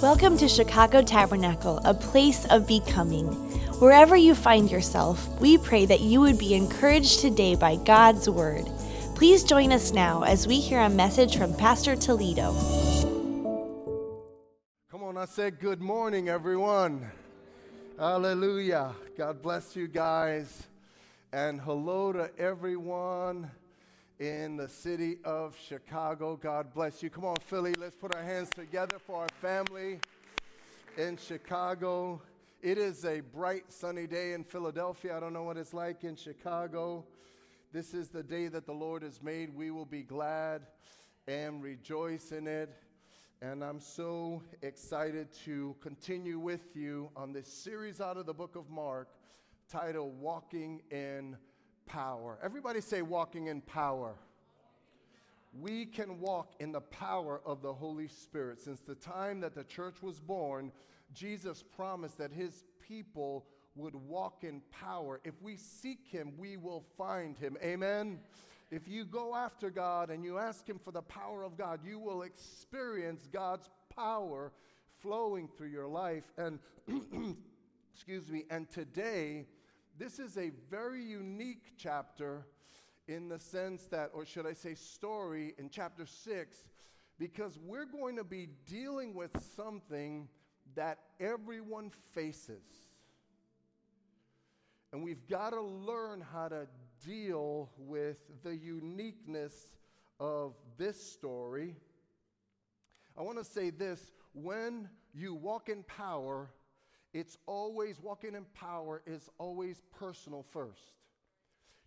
Welcome to Chicago Tabernacle, a place of becoming. Wherever you find yourself, we pray that you would be encouraged today by God's Word. Please join us now as we hear a message from Pastor Toledo. Come on, I said good morning, everyone. Hallelujah. God bless you guys. And hello to everyone in the city of Chicago. God bless you. Come on, Philly, let's put our hands together for our family in Chicago. It is a bright, sunny day in Philadelphia. I don't know what it's like in Chicago. This is the day that the Lord has made. We will be glad and rejoice in it. And I'm so excited to continue with you on this series out of the book of Mark titled Walking in power. Everybody say, walking in power. We can walk in the power of the Holy Spirit. Since the time that the church was born, Jesus promised that his people would walk in power. If we seek him, we will find him. Amen. If you go after God and you ask him for the power of God, you will experience God's power flowing through your life. And excuse me, and today this is a very unique chapter in the sense that, or should I say, story in chapter 6, because we're going to be dealing with something that everyone faces. And we've got to learn how to deal with the uniqueness of this story. I want to say this when you walk in power, it's always, walking in power is always personal first.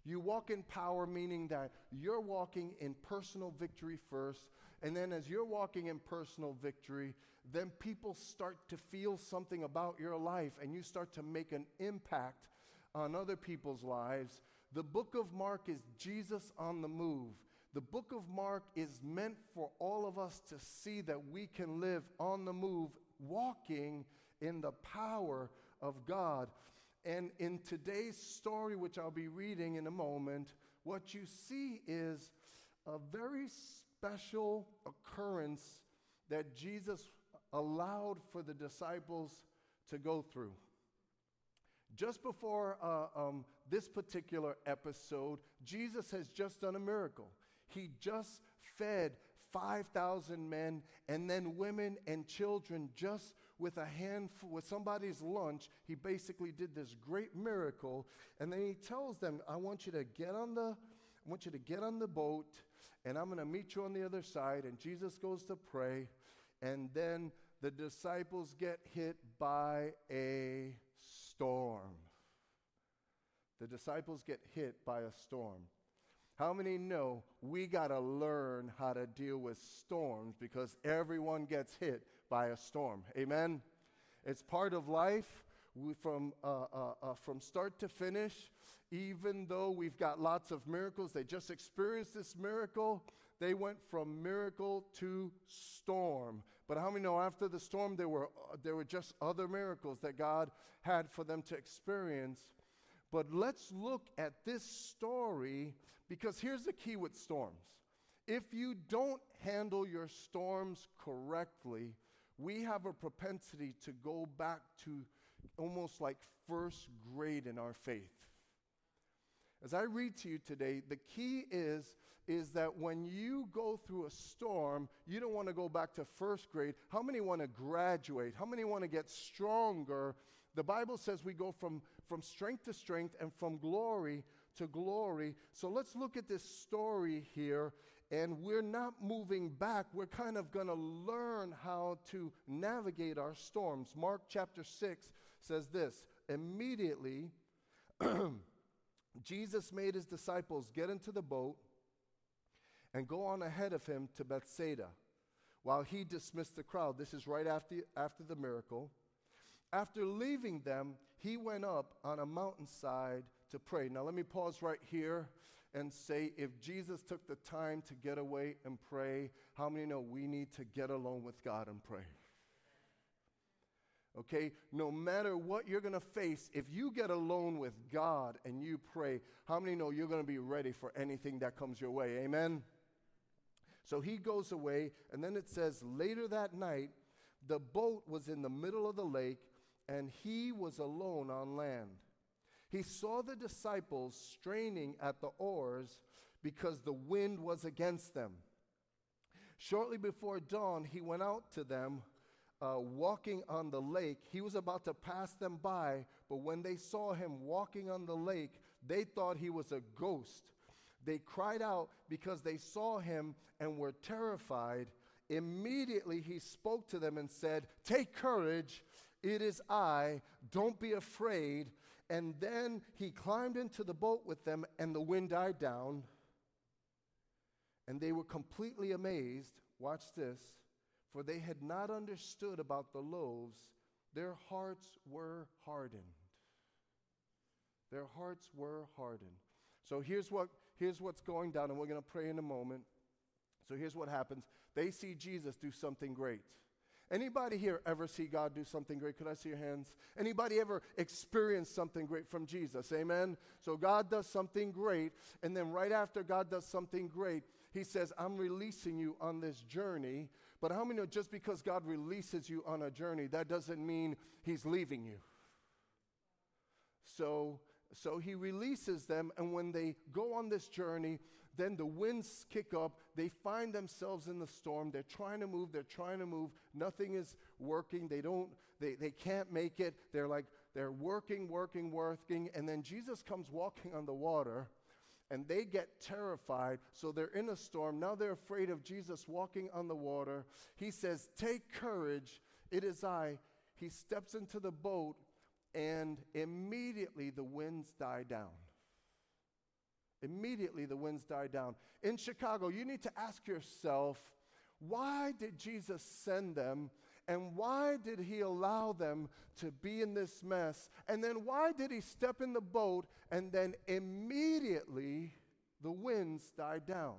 You walk in power, meaning that you're walking in personal victory first. And then, as you're walking in personal victory, then people start to feel something about your life and you start to make an impact on other people's lives. The book of Mark is Jesus on the move. The book of Mark is meant for all of us to see that we can live on the move, walking in the power of God. And in today's story, which I'll be reading in a moment, what you see is a very special occurrence that Jesus allowed for the disciples to go through. Just before uh, um, this particular episode, Jesus has just done a miracle. He just fed 5,000 men and then women and children just with a handful, with somebody's lunch, he basically did this great miracle. And then he tells them, I want you to get on the, I want you to get on the boat, and I'm going to meet you on the other side. And Jesus goes to pray, and then the disciples get hit by a storm. The disciples get hit by a storm. How many know we got to learn how to deal with storms because everyone gets hit by a storm. Amen? It's part of life from, uh, uh, uh, from start to finish. Even though we've got lots of miracles, they just experienced this miracle. They went from miracle to storm. But how many know after the storm, there were, uh, there were just other miracles that God had for them to experience? But let's look at this story because here's the key with storms. If you don't handle your storms correctly, we have a propensity to go back to almost like first grade in our faith. As I read to you today, the key is is that when you go through a storm, you don't want to go back to first grade. How many want to graduate? How many want to get stronger? The Bible says we go from, from strength to strength and from glory to glory. So let's look at this story here and we're not moving back. We're kind of going to learn how to navigate our storms. Mark chapter 6 says this Immediately, Jesus made his disciples get into the boat and go on ahead of him to Bethsaida while he dismissed the crowd. This is right after, after the miracle. After leaving them, he went up on a mountainside to pray. Now, let me pause right here and say, if Jesus took the time to get away and pray, how many know we need to get alone with God and pray? Okay, no matter what you're to face, if you get alone with God and you pray, how many know you're to be ready for anything that comes your way? Amen? So he goes away, and then it says, later that night, The boat was in the middle of the lake, and he was alone on land. He saw the disciples straining at the oars because the wind was against them. Shortly before dawn, he went out to them, uh, walking on the lake. He was about to pass them by, but when they saw him walking on the lake, they thought he was a ghost. They cried out because they saw him and were terrified. Immediately he spoke to them and said, Take courage, it is I, don't be afraid. And then he climbed into the boat with them, and the wind died down. And they were completely amazed. Watch this. For they had not understood about the loaves, their hearts were hardened. Their hearts were hardened. So here's, what, here's what's going down, and we're going to pray in a moment. So here's what happens they see Jesus do something great. Anybody here ever see God do something great? Could I see your hands? Anybody ever experience something great from Jesus? Amen. So God does something great, and then right after God does something great, he says, I'm releasing you on this journey. But how many know just because God releases you on a journey, that doesn't mean He's leaving you? So, so He releases them, and when they go on this journey, then the winds kick up. They find themselves in the storm. They're trying to move. They're trying to move. Nothing is working. They don't, they, they can't make it. They're like, they're working, working, working. And then Jesus comes walking on the water and they get terrified. So they're in a storm. Now they're afraid of Jesus walking on the water. He says, Take courage, it is I. He steps into the boat, and immediately the winds die down. Immediately the winds died down. In Chicago, you need to ask yourself, why did Jesus send them? And why did he allow them to be in this mess? And then why did he step in the boat and then immediately the winds died down?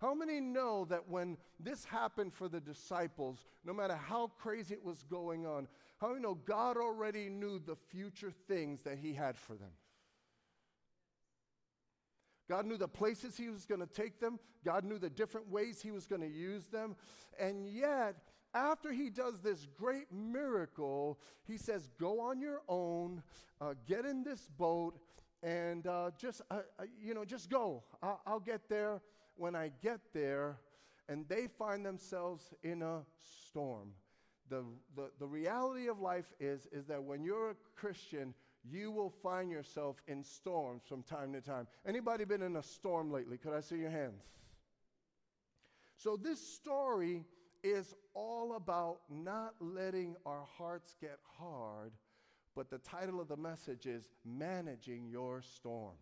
How many know that when this happened for the disciples, no matter how crazy it was going on, how many know God already knew the future things that he had for them? God knew the places he was going to take them. God knew the different ways he was going to use them. And yet, after he does this great miracle, he says, Go on your own, uh, get in this boat, and uh, just, uh, uh, you know, just go. I'll, I'll get there when I get there. And they find themselves in a storm. The, the, the reality of life is, is that when you're a Christian, you will find yourself in storms from time to time. Anybody been in a storm lately? Could I see your hands? So this story is all about not letting our hearts get hard, but the title of the message is Managing Your Storms.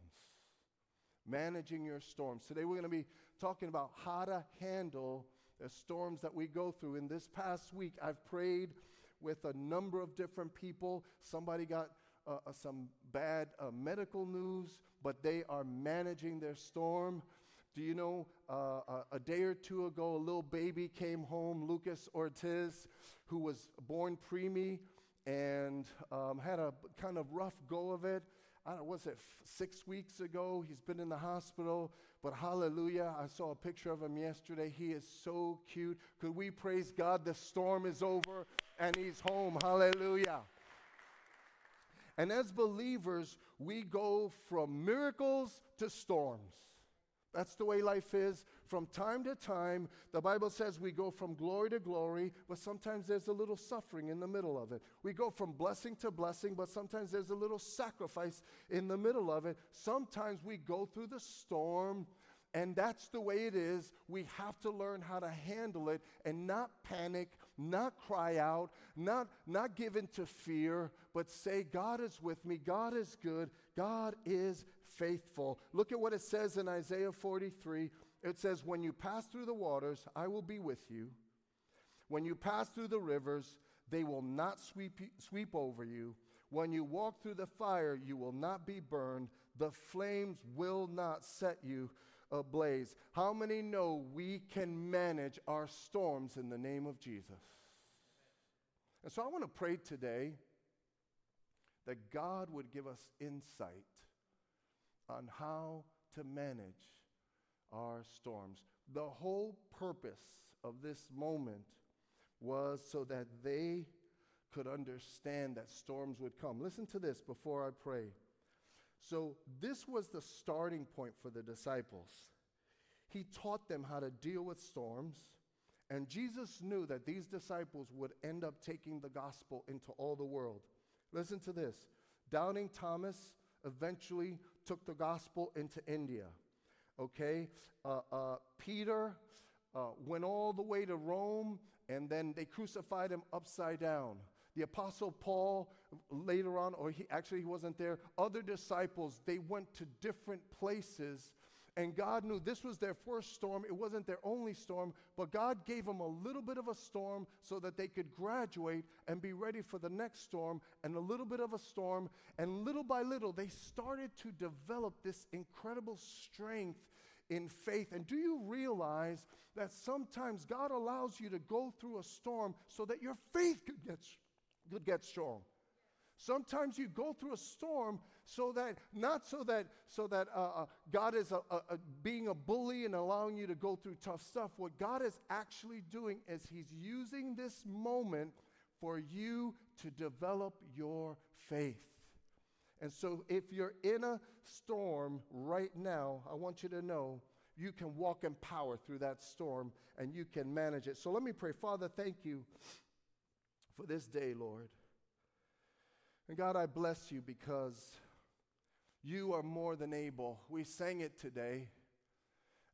Managing Your Storms. Today we're going to be talking about how to handle the storms that we go through. In this past week, I've prayed with a number of different people. Somebody got uh, uh some bad uh, medical news, but they are managing their storm. Do you know uh, a day or two ago, a little baby came home, Lucas Ortiz, who was born preemie and um, had a kind of rough go of it. I don't know, was it f- six weeks ago? He's been in the hospital, but hallelujah. I saw a picture of him yesterday. He is so cute. Could we praise God? The storm is over and he's home. Hallelujah. And as believers, we go from miracles to storms. That's the way life is. From time to time, the Bible says we go from glory to glory, but sometimes there's a little suffering in the middle of it. We go from blessing to blessing, but sometimes there's a little sacrifice in the middle of it. Sometimes we go through the storm, and that's the way it is. We have to learn how to handle it and not panic, not cry out, not, not give in to fear, but say, God is with me, God is good, God is faithful. Look at what it says in Isaiah 43. It says, When you pass through the waters, I will be with you. When you pass through the rivers, they will not sweep, sweep over you. When you walk through the fire, you will not be burned. The flames will not set you ablaze. How many know we can manage our storms in the name of Jesus? And so I want to pray today that God would give us insight on how to manage our storms. The whole purpose of this moment was so that they could understand that storms would come. Listen to this before I pray. So, this was the starting point for the disciples. He taught them how to deal with storms, and Jesus knew that these disciples would end up taking the gospel into all the world. Listen to this Doubting Thomas eventually took the gospel into India. Okay? Uh, uh, Peter uh, went all the way to Rome, and then they crucified him upside down. The Apostle Paul, later on, or he actually he wasn't there, other disciples, they went to different places and God knew this was their first storm. It wasn't their only storm, but God gave them a little bit of a storm so that they could graduate and be ready for the next storm, and a little bit of a storm. And little by little, they started to develop this incredible strength in faith. And do you realize that sometimes God allows you to go through a storm so that your faith could get, could get strong? Sometimes you go through a storm so that not so that so that uh, uh, God is a, a, a being a bully and allowing you to go through tough stuff. What God is actually doing is He's using this moment for you to develop your faith. And so, if you're in a storm right now, I want you to know you can walk in power through that storm and you can manage it. So, let me pray. Father, thank you for this day, Lord. And God, I bless you because you are more than able. We sang it today.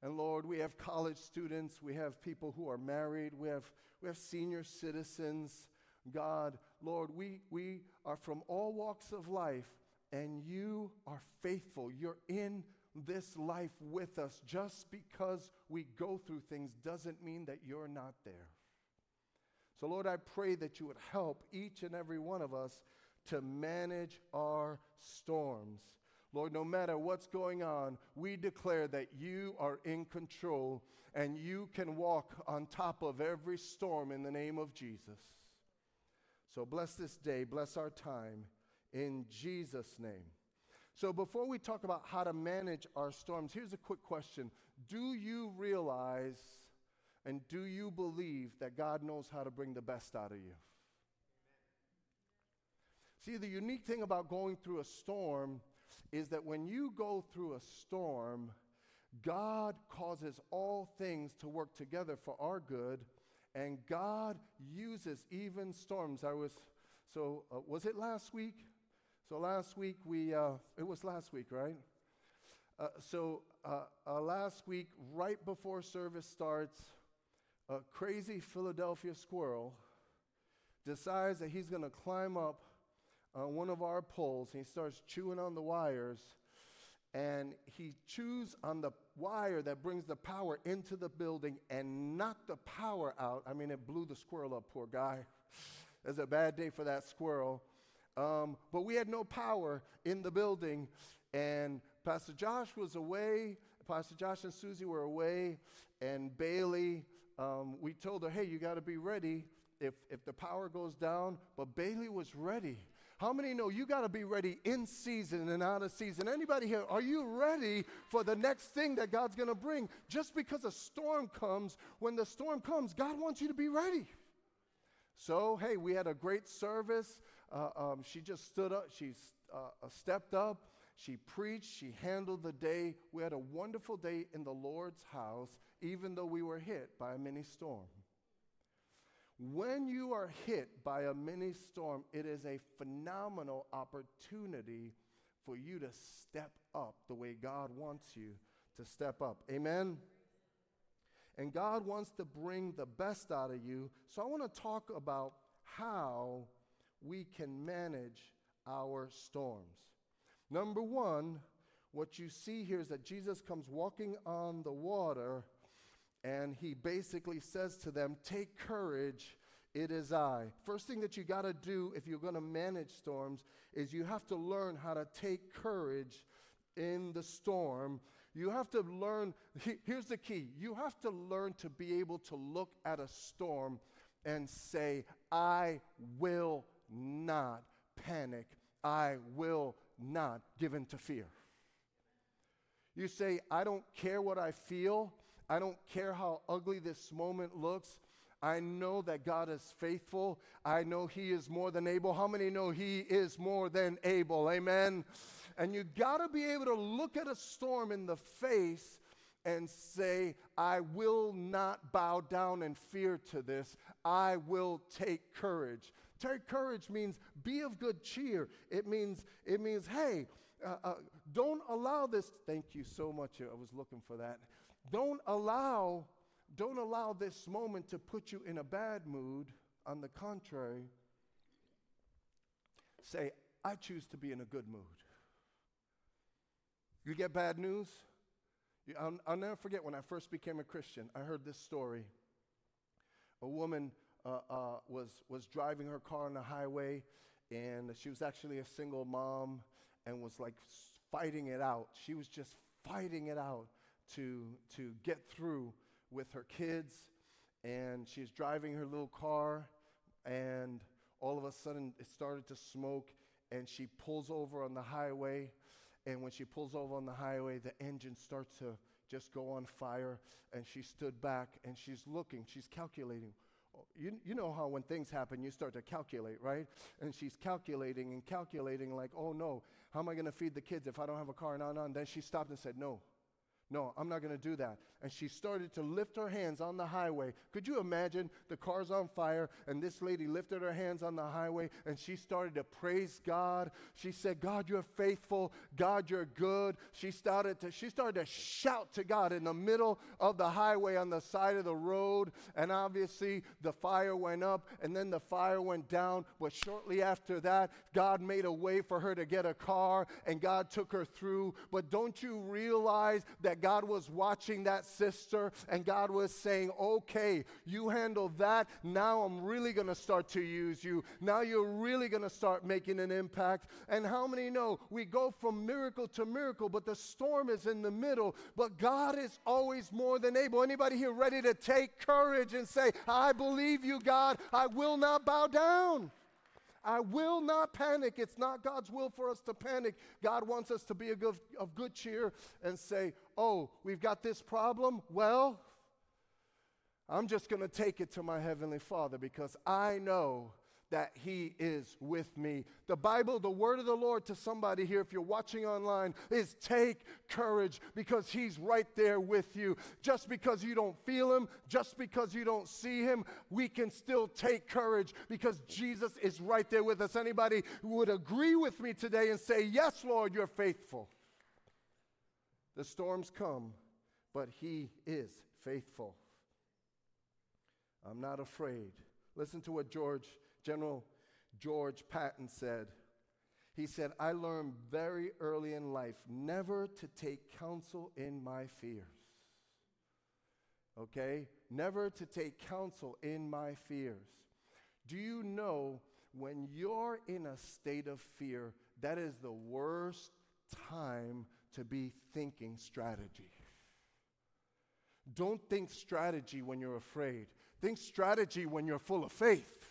And Lord, we have college students, we have people who are married, we have, we have senior citizens. God, Lord, we, we are from all walks of life, and you are faithful. You're in this life with us. Just because we go through things doesn't mean that you're not there. So, Lord, I pray that you would help each and every one of us to manage our storms. Lord, no matter what's going on, we declare that you are in control and you can walk on top of every storm in the name of Jesus. So bless this day, bless our time in Jesus' name. So before we talk about how to manage our storms, here's a quick question Do you realize and do you believe that God knows how to bring the best out of you? See, the unique thing about going through a storm is that when you go through a storm, God causes all things to work together for our good, and God uses even storms. I was, so uh, was it last week? So last week we, uh, it was last week, right? Uh, so uh, uh, last week, right before service starts, a crazy Philadelphia squirrel decides that he's going to climb up on one of our poles. He starts chewing on the wires, and he chews on the wire that brings the power into the building and knocked the power out. I mean, it blew the squirrel up, poor guy. It was a bad day for that squirrel. Um, but we had no power in the building, and Pastor Josh was away. Pastor Josh and Susie were away, and Bailey, um, we told her, hey, you got to be ready if, if the power goes down. But Bailey was ready. How many know you got to be ready in season and out of season? Anybody here, are you ready for the next thing that God's going to bring? Just because a storm comes, when the storm comes, God wants you to be ready. So, hey, we had a great service. Uh, um, she just stood up, she uh, uh, stepped up, she preached, she handled the day. We had a wonderful day in the Lord's house, even though we were hit by a mini storm. When you are hit by a mini storm, it is a phenomenal opportunity for you to step up the way God wants you to step up. Amen? And God wants to bring the best out of you. So I want to talk about how we can manage our storms. Number one, what you see here is that Jesus comes walking on the water and he basically says to them, Take courage, it is I. First thing that you got to do if you're going to manage storms is you have to learn how to take courage in the storm. You have to learn, here's the key you have to learn to be able to look at a storm and say, I will not panic. I will not give in to fear. You say, I don't care what I feel. I don't care how ugly this moment looks. I know that God is faithful. I know He is more than able. How many know He is more than able? Amen. And you got to be able to look at a storm in the face and say, I will not bow down in fear to this. I will take courage. Take courage means be of good cheer. It means, it means hey, uh, uh, don't allow this. Thank you so much. I was looking for that. Don't allow, don't allow this moment to put you in a bad mood. On the contrary, say, I choose to be in a good mood. You get bad news? I'll, I'll, never forget when I first became a Christian, I heard this story. A woman uh, uh, was, was driving her car on the highway, and she was actually a single mom and was like fighting it out. She was just fighting it out to, to get through with her kids. And she's driving her little car, and all of a sudden it started to smoke, and she pulls over on the highway and when she pulls over on the highway, the engine starts to just go on fire. And she stood back and she's looking, she's calculating. You, you know how when things happen, you start to calculate, right? And she's calculating and calculating, like, oh no, how am I going to feed the kids if I don't have a car? No, no. And then she stopped and said, no, no, I'm not going to do that. And she started to lift her hands on the highway. Could you imagine the car's on fire and this lady lifted her hands on the highway and she started to praise God. She said, "God, you're faithful. God, you're good." She started to she started to shout to God in the middle of the highway on the side of the road. And obviously, the fire went up and then the fire went down, but shortly after that, God made a way for her to get a car and God took her through. But don't you realize that God was watching that sister and God was saying, okay, you handle that. Now I'm really going to start to use you. Now you're really going to start making an impact. And how many know we go from miracle to miracle, but the storm is in the middle, but God is always more than able. Anybody here ready to take courage and say, I believe you, God. I will not bow down. I will not panic. It's not God's will for us to panic. God wants us to be a good, of good cheer and say, Oh, we've got this problem. Well, I'm just going to take it to my Heavenly Father because I know that He is with me. The Bible, the word of the Lord to somebody here, if you're watching online, is take courage because He's right there with you. Just because you don't feel Him, just because you don't see Him, we can still take courage because Jesus is right there with us. Anybody would agree with me today and say, Yes, Lord, you're faithful. The storms come, but He is faithful. I'm not afraid. Listen to what George General George Patton said. He said, I learned very early in life never to take counsel in my fears. Okay? Never to take counsel in my fears. Do you know when you're in a state of fear, that is the worst time to be thinking strategy? Don't think strategy when you're afraid. Think strategy when you're full of faith.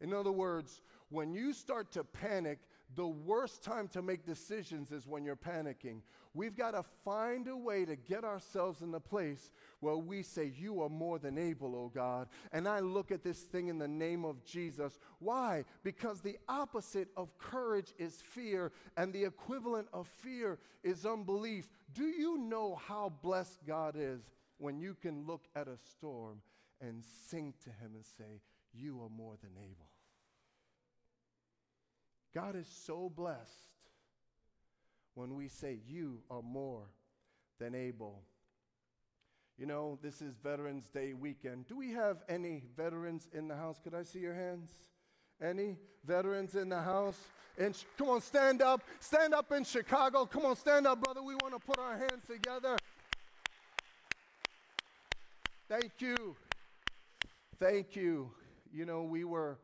In other words, when you start to panic, the worst time to make decisions is when you're panicking. We've got to find a way to get ourselves in the place where we say, You are more than able, oh God. And I look at this thing in the name of Jesus. Why? Because the opposite of courage is fear, and the equivalent of fear is unbelief. Do you know how blessed God is when you can look at a storm and sing to Him and say, You are more than able? God is so blessed when we say, You are more than able. You know, this is Veterans Day weekend. Do we have any veterans in the house? Could I see your hands? Any veterans in the house? And sh- come on, stand up. Stand up in Chicago. Come on, stand up, brother. We want to put our hands together. Thank you. Thank you. You know, we were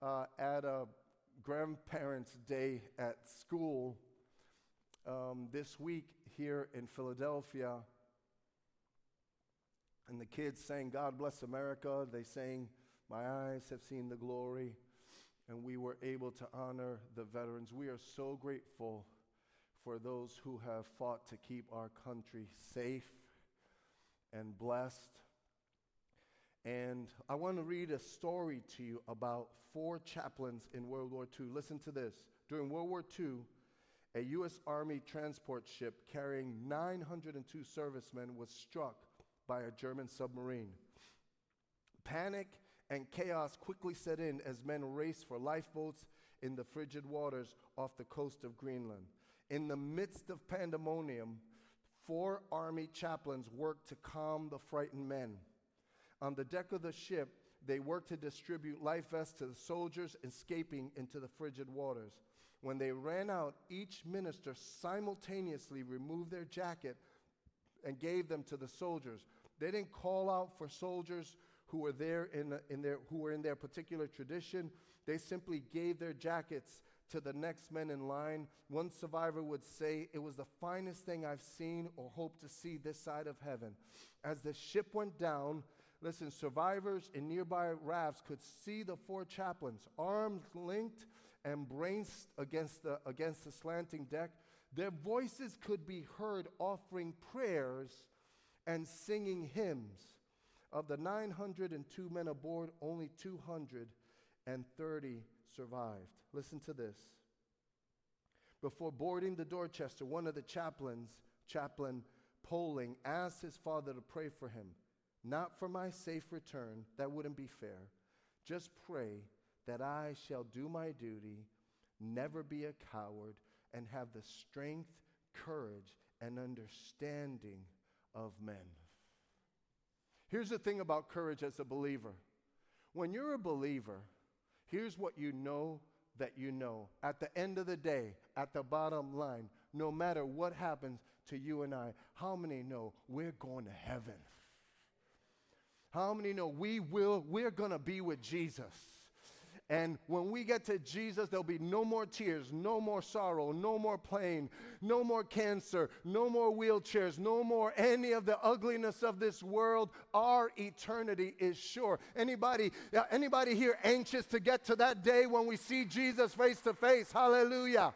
uh, at a Grandparents' Day at school um, this week here in Philadelphia. And the kids sang, God Bless America. They sang, My Eyes Have Seen the Glory. And we were able to honor the veterans. We are so grateful for those who have fought to keep our country safe and blessed. And I want to read a story to you about four chaplains in World War II. Listen to this. During World War II, a U.S. Army transport ship carrying 902 servicemen was struck by a German submarine. Panic and chaos quickly set in as men raced for lifeboats in the frigid waters off the coast of Greenland. In the midst of pandemonium, four Army chaplains worked to calm the frightened men. On the deck of the ship, they worked to distribute life vests to the soldiers escaping into the frigid waters. When they ran out, each minister simultaneously removed their jacket and gave them to the soldiers. They didn't call out for soldiers who were there in, in their, who were in their particular tradition. They simply gave their jackets to the next men in line. One survivor would say, It was the finest thing I've seen or hope to see this side of heaven. As the ship went down, listen, survivors in nearby rafts could see the four chaplains, arms linked and braced against the, against the slanting deck. Their voices could be heard offering prayers and singing hymns. Of the 902 men aboard, only 230 survived. Listen to this. Before boarding the Dorchester, one of the chaplains, Chaplain Poling, asked his father to pray for him. Not for my safe return, that wouldn't be fair. Just pray that I shall do my duty, never be a coward, and have the strength, courage, and understanding of men. Here's the thing about courage as a believer when you're a believer, here's what you know that you know. At the end of the day, at the bottom line, no matter what happens to you and I, how many know we're going to heaven? How many know we will, we're to be with Jesus? And when we get to Jesus, there'll be no more tears, no more sorrow, no more pain, no more cancer, no more wheelchairs, no more any of the ugliness of this world. Our eternity is sure. Anybody, uh, anybody here anxious to get to that day when we see Jesus face to face? Hallelujah.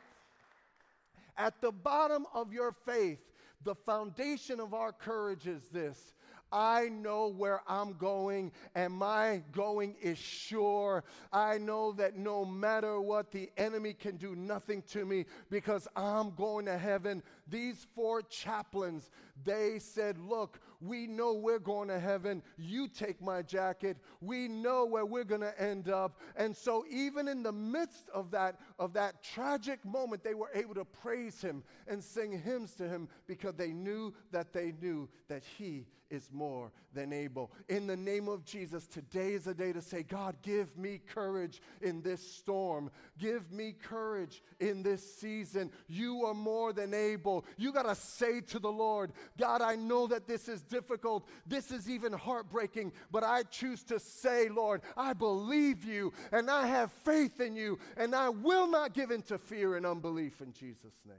At the bottom of your faith, the foundation of our courage is this I know where I'm going, and my going is sure. I know that no matter what, the enemy can do nothing to me because I'm going to heaven. These four chaplains, they said, Look, we know we're going to heaven. You take my jacket. We know where we're going to end up. And so, even in the midst of that, of that tragic moment, they were able to praise him and sing hymns to him because they knew that they knew that he is more than able. In the name of Jesus, today is a day to say, God, give me courage in this storm. Give me courage in this season. You are more than able. You got to say to the Lord, God, I know that this is difficult. This is even heartbreaking, but I choose to say, Lord, I believe you and I have faith in you and I will not give in to fear and unbelief in Jesus' name.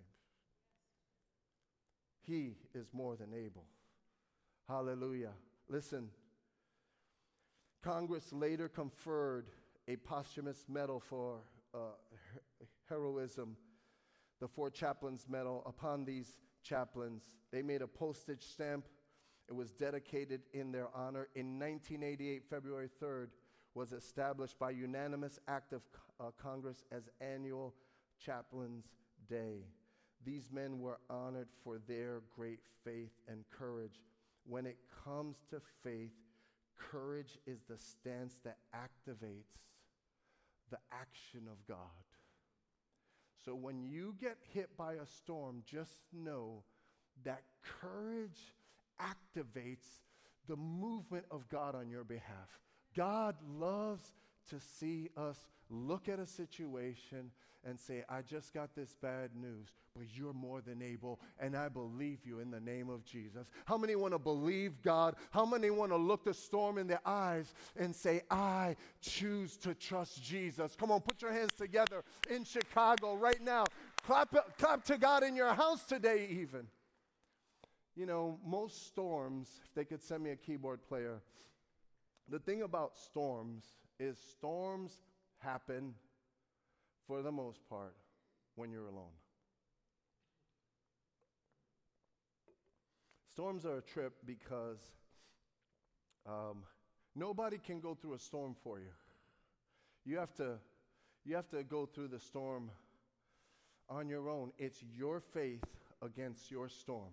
He is more than able. Hallelujah. Listen, Congress later conferred a posthumous medal for uh, heroism, the Four Chaplains Medal, upon these chaplains. They made a postage stamp. It was dedicated in their honor. In 1988, February 3rd, was established by unanimous act of uh, Congress as annual Chaplains Day. These men were honored for their great faith and courage when it comes to faith, courage is the stance that activates the action of God. So when you get hit by a storm, just know that courage activates the movement of God on your behalf. God loves to see us look at a situation and say, I just got this bad news, but you're more than able, and I believe you in the name of Jesus. How many want to believe God? How many want to look the storm in their eyes and say, I choose to trust Jesus? Come on, put your hands together in Chicago right now. Clap, clap to God in your house today, even. You know, most storms, if they could send me a keyboard player, the thing about storms is storms happen for the most part when you're alone. Storms are a trip because um, Nobody can go through a storm for you. You have to, you have to go through the storm on your own. It's your faith against your storm.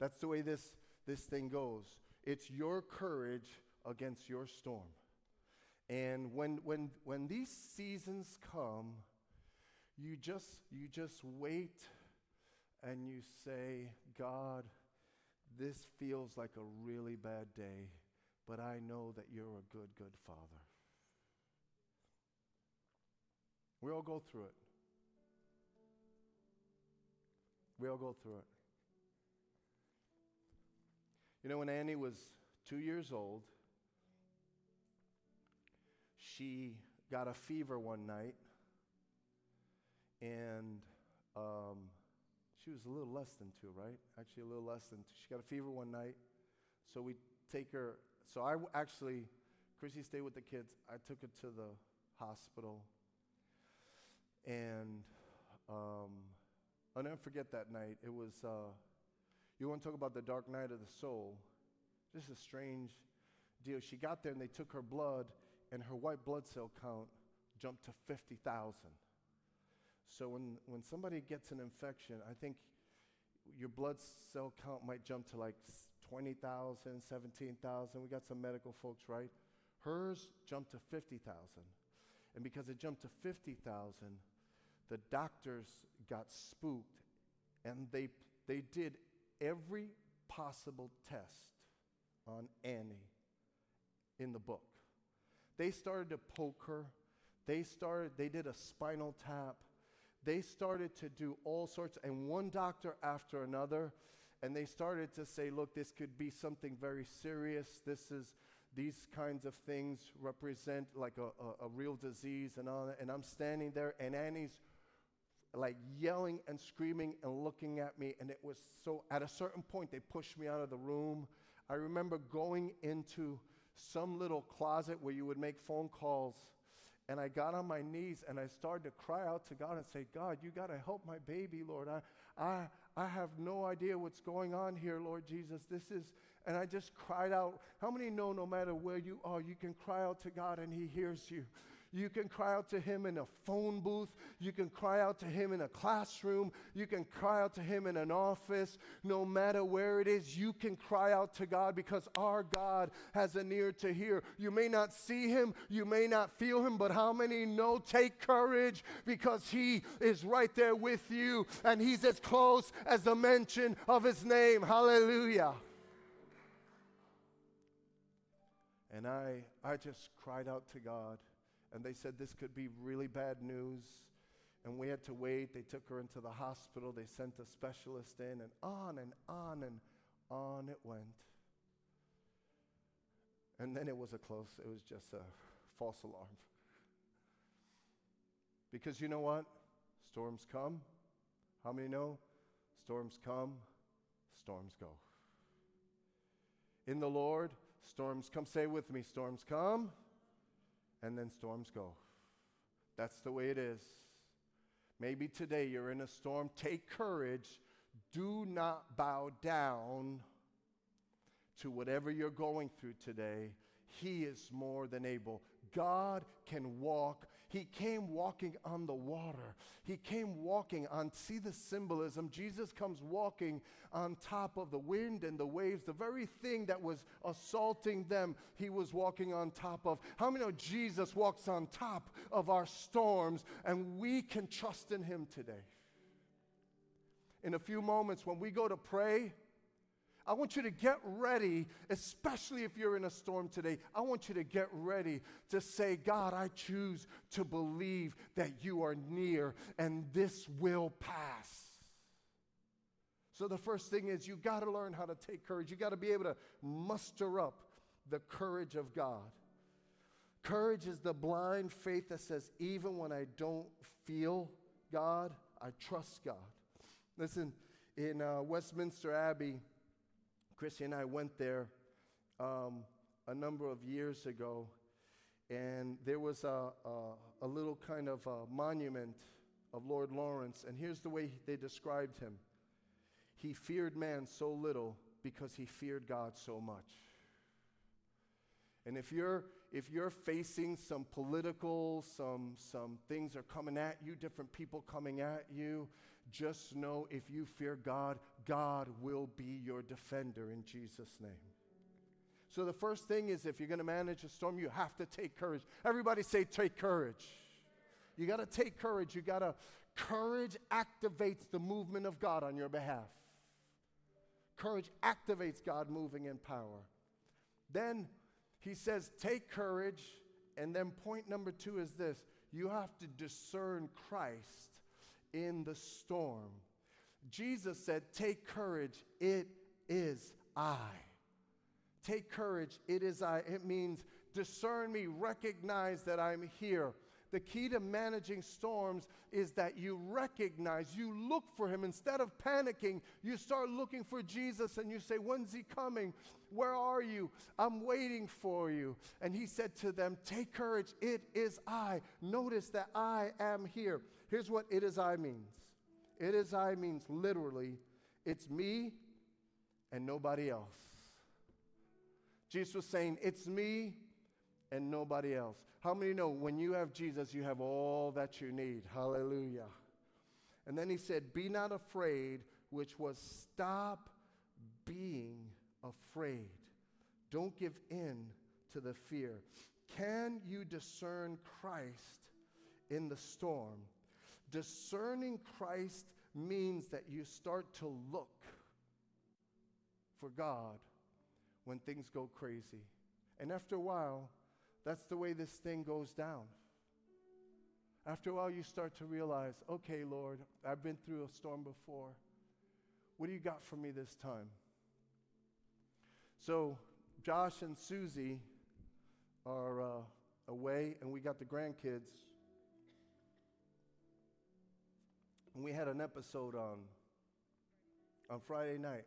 That's the way this, this thing goes. It's your courage against your storm. And when, when, when these seasons come, you just, you just wait and you say, God, this feels like a really bad day, but I know that you're a good, good Father. We all go through it. We all go through it. You know, when Annie was two years old, she got a fever one night, and um, she was a little less than two, right? Actually, a little less than two. She got a fever one night, so we take her. So I actually, Chrissy stayed with the kids. I took her to the hospital, and um, I'll never forget that night. It was, uh, you want to talk about the dark night of the soul? Just a strange deal. She got there and they took her blood, and her white blood cell count jumped to 50,000. So when, when somebody gets an infection, I think your blood cell count might jump to like 20,000, 17,000. We got some medical folks, right? Hers jumped to 50,000. And because it jumped to 50,000, the doctors got spooked and they, they did every possible test on Annie in the book. They started to poke her. They started, they did a spinal tap. They started to do all sorts, and one doctor after another, and they started to say, look, this could be something very serious. This is, these kinds of things represent like a, a, a real disease and all that. And I'm standing there, and Annie's like yelling and screaming and looking at me. And it was so, at a certain point, they pushed me out of the room. I remember going into some little closet where you would make phone calls. And I got on my knees and I started to cry out to God and say, God, you got to help my baby, Lord. I, I, I have no idea what's going on here, Lord Jesus. This is, and I just cried out. How many know no matter where you are, you can cry out to God and He hears you? You can cry out to Him in a phone booth. You can cry out to Him in a classroom. You can cry out to Him in an office. No matter where it is, you can cry out to God because our God has an ear to hear. You may not see Him, you may not feel Him, but how many know? Take courage because He is right there with you and He's as close as the mention of His name. Hallelujah. And I, I just cried out to God and they said this could be really bad news. And we had to wait. They took her into the hospital. They sent a specialist in, and on and on and on it went. And then it was a close, it was just a false alarm. Because you know what? Storms come. How many know? Storms come, storms go. In the Lord, storms come. Say with me, storms come and then storms go. That's the way it is. Maybe today you're in a storm. Take courage. Do not bow down to whatever you're going through today. He is more than able. God can walk he came walking on the water. He came walking on, see the symbolism. Jesus comes walking on top of the wind and the waves. The very thing that was assaulting them, he was walking on top of. How many know Jesus walks on top of our storms and we can trust in him today? In a few moments, when we go to pray, I want you to get ready, especially if you're in a storm today. I want you to get ready to say, God, I choose to believe that you are near and this will pass. So, the first thing is you got to learn how to take courage. You got to be able to muster up the courage of God. Courage is the blind faith that says, even when I don't feel God, I trust God. Listen, in uh, Westminster Abbey, Chrissy and I went there um, a number of years ago, and there was a, a, a little kind of monument of Lord Lawrence, and here's the way they described him He feared man so little because he feared God so much. And if you're if you're facing some political, some some things are coming at you, different people coming at you, just know if you fear God, God will be your defender in Jesus' name. So the first thing is if you're going to manage a storm, you have to take courage. Everybody say take courage. You got to take courage. You got to courage activates the movement of God on your behalf. Courage activates God moving in power. Then he says, take courage. And then point number two is this you have to discern Christ in the storm. Jesus said, Take courage, it is I. Take courage, it is I. It means discern me, recognize that I'm here. The key to managing storms is that you recognize, you look for him. Instead of panicking, you start looking for Jesus and you say, When's he coming? Where are you? I'm waiting for you. And he said to them, Take courage, it is I. Notice that I am here. Here's what it is I means it is I means literally, it's me and nobody else. Jesus was saying, It's me and nobody else. How many know when you have Jesus, you have all that you need? Hallelujah. And then he said, Be not afraid, which was stop being afraid. Don't give in to the fear. Can you discern Christ in the storm? Discerning Christ means that you start to look for God when things go crazy. And after a while, that's the way this thing goes down. After a while, you start to realize, okay, Lord, I've been through a storm before. What do you got for me this time? So, Josh and Susie are uh, away, and we got the grandkids And we had an episode on, on Friday night.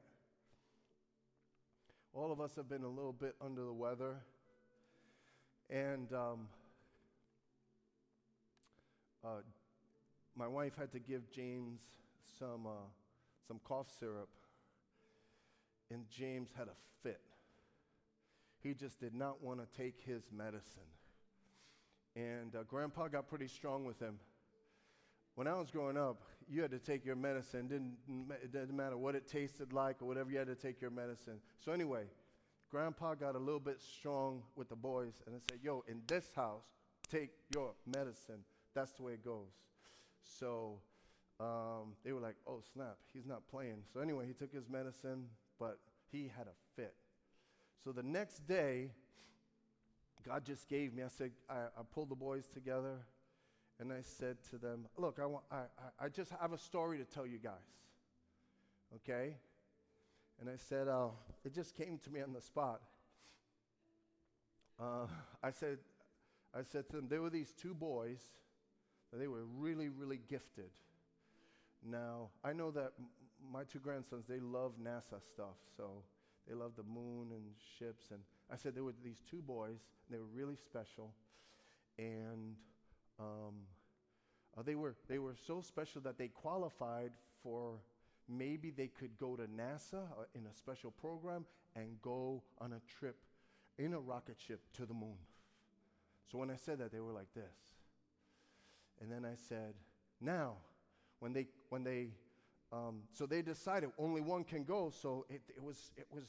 All of us have been a little bit under the weather. And um, uh, my wife had to give James some, uh, some cough syrup. And James had a fit. He just did not want to take his medicine. And uh, Grandpa got pretty strong with him. When I was growing up, you had to take your medicine. Didn't, it didn't matter what it tasted like or whatever, you had to take your medicine. So, anyway, Grandpa got a little bit strong with the boys and I said, Yo, in this house, take your medicine. That's the way it goes. So, um, they were like, Oh, snap, he's not playing. So, anyway, he took his medicine, but he had a fit. So, the next day, God just gave me, I said, I, I pulled the boys together and I said to them, Look, I, want, I, I, just have a story to tell you guys. Okay? And I said, uh, It just came to me on the spot. Uh, I, said, I said to them, There were these two boys, they were really, really gifted. Now, I know that my two grandsons, they love NASA stuff, so they love the moon and ships. And I said there were these two boys, they were really special. And um, uh, they, were, they were so special that they qualified for maybe they could go to NASA uh, in a special program and go on a trip in a rocket ship to the moon. So when I said that, they were like this. And then I said, now, when they, when they, um, so they decided only one can go. So it, it was, it was,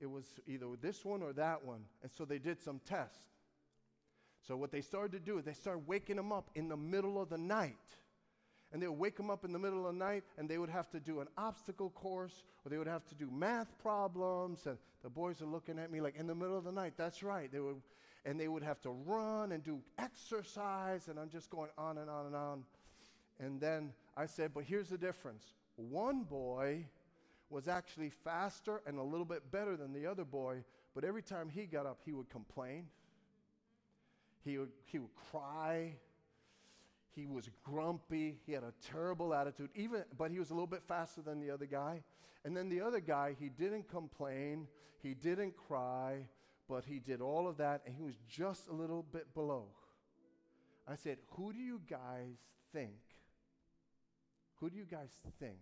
it was either this one or that one. And so they did some tests. So what they started to do is they started waking them up in the middle of the night. And they would wake them up in the middle of the night and they would have to do an obstacle course or they would have to do math problems. And the boys are looking at me like, in the middle of the night, that's right. They would, and they would have to run and do exercise. And I'm just going on and on and on. And then I said, but here's the difference. One boy was actually faster and a little bit better than the other boy, but every time he got up, he would complain. He would, he would cry. He was grumpy. He had a terrible attitude, even, but he was a little bit faster than the other guy. And then the other guy, he didn't complain, he didn't cry, but he did all of that, and he was just a little bit below. I said, Who do you guys think? Who do you guys think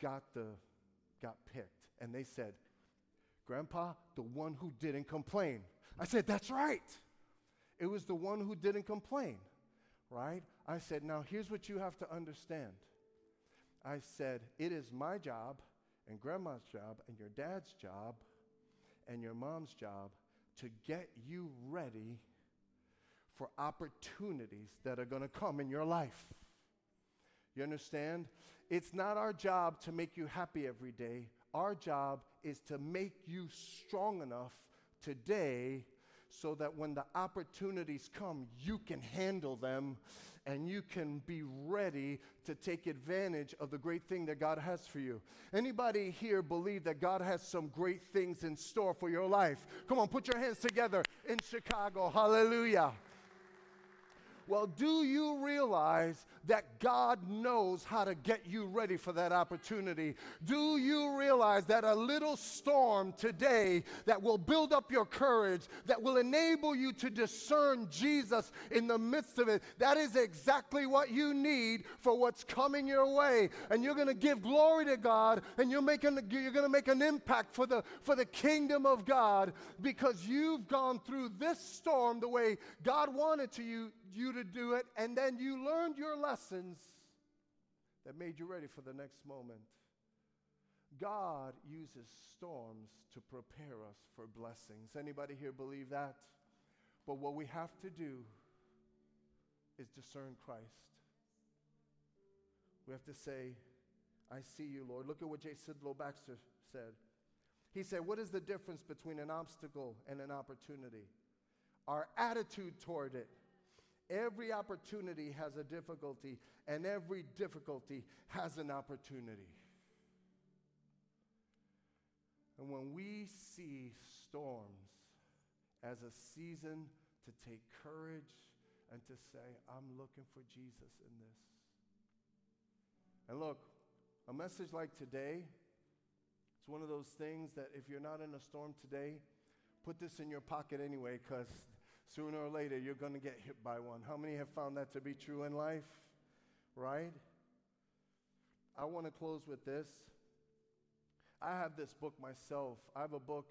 got the got picked? And they said, Grandpa, the one who didn't complain. I said, That's right. It was the one who didn't complain, right? I said, Now here's what you have to understand. I said, It is my job and grandma's job and your dad's job and your mom's job to get you ready for opportunities that are going to come in your life. You understand? It's not our job to make you happy every day. Our job is to make you strong enough today so that when the opportunities come, you can handle them and you can be ready to take advantage of the great thing that God has for you. Anybody here believe that God has some great things in store for your life? Come on, put your hands together in Chicago. Hallelujah. Well, do you realize that God knows how to get you ready for that opportunity? Do you realize that a little storm today that will build up your courage, that will enable you to discern Jesus in the midst of it, that is exactly what you need for what's coming your way. And you're going to give glory to God and you're making you're going to make an impact for the for the kingdom of God because you've gone through this storm the way God wanted to you you to do it, and then you learned your lessons that made you ready for the next moment. God uses storms to prepare us for blessings. Anybody here believe that? But what we have to do is discern Christ. We have to say, I see you, Lord. Look at what J. Sidlow Baxter said. He said, What is the difference between an obstacle and an opportunity? Our attitude toward it. Every opportunity has a difficulty, and every difficulty has an opportunity. And when we see storms as a season to take courage and to say, I'm looking for Jesus in this. And look, a message like today, it's one of those things that if you're not in a storm today, put this in your pocket anyway, because Sooner or later, you're going to get hit by one. How many have found that to be true in life? Right? I want to close with this. I have this book myself. I have a book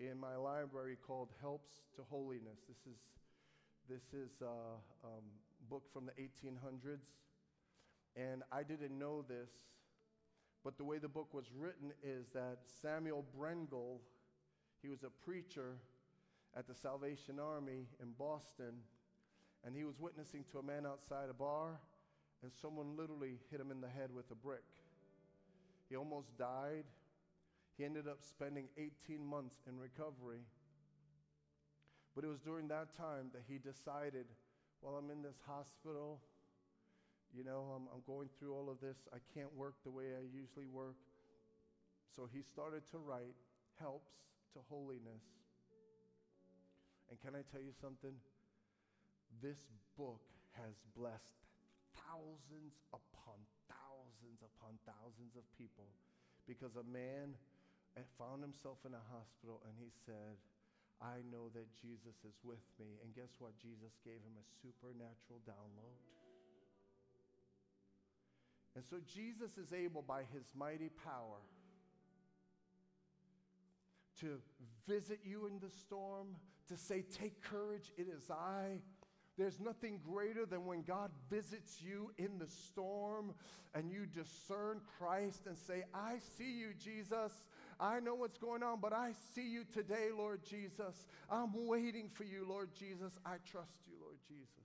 in my library called Helps to Holiness. This is this is a um, book from the 1800s, and I didn't know this, but the way the book was written is that Samuel Brengle, he was a preacher at the Salvation Army in Boston, and he was witnessing to a man outside a bar, and someone literally hit him in the head with a brick. He almost died. He ended up spending 18 months in recovery. But it was during that time that he decided, well, I'm in this hospital. You know, I'm, I'm going through all of this. I can't work the way I usually work. So he started to write Helps to Holiness. And can I tell you something? This book has blessed thousands upon thousands upon thousands of people because a man eh, found himself in a hospital and he said, I know that Jesus is with me. And guess what? Jesus gave him a supernatural download. And so Jesus is able by his mighty power to visit you in the storm, to say, Take courage, it is I. There's nothing greater than when God visits you in the storm and you discern Christ and say, I see you, Jesus. I know what's going on, but I see you today, Lord Jesus. I'm waiting for you, Lord Jesus. I trust you, Lord Jesus.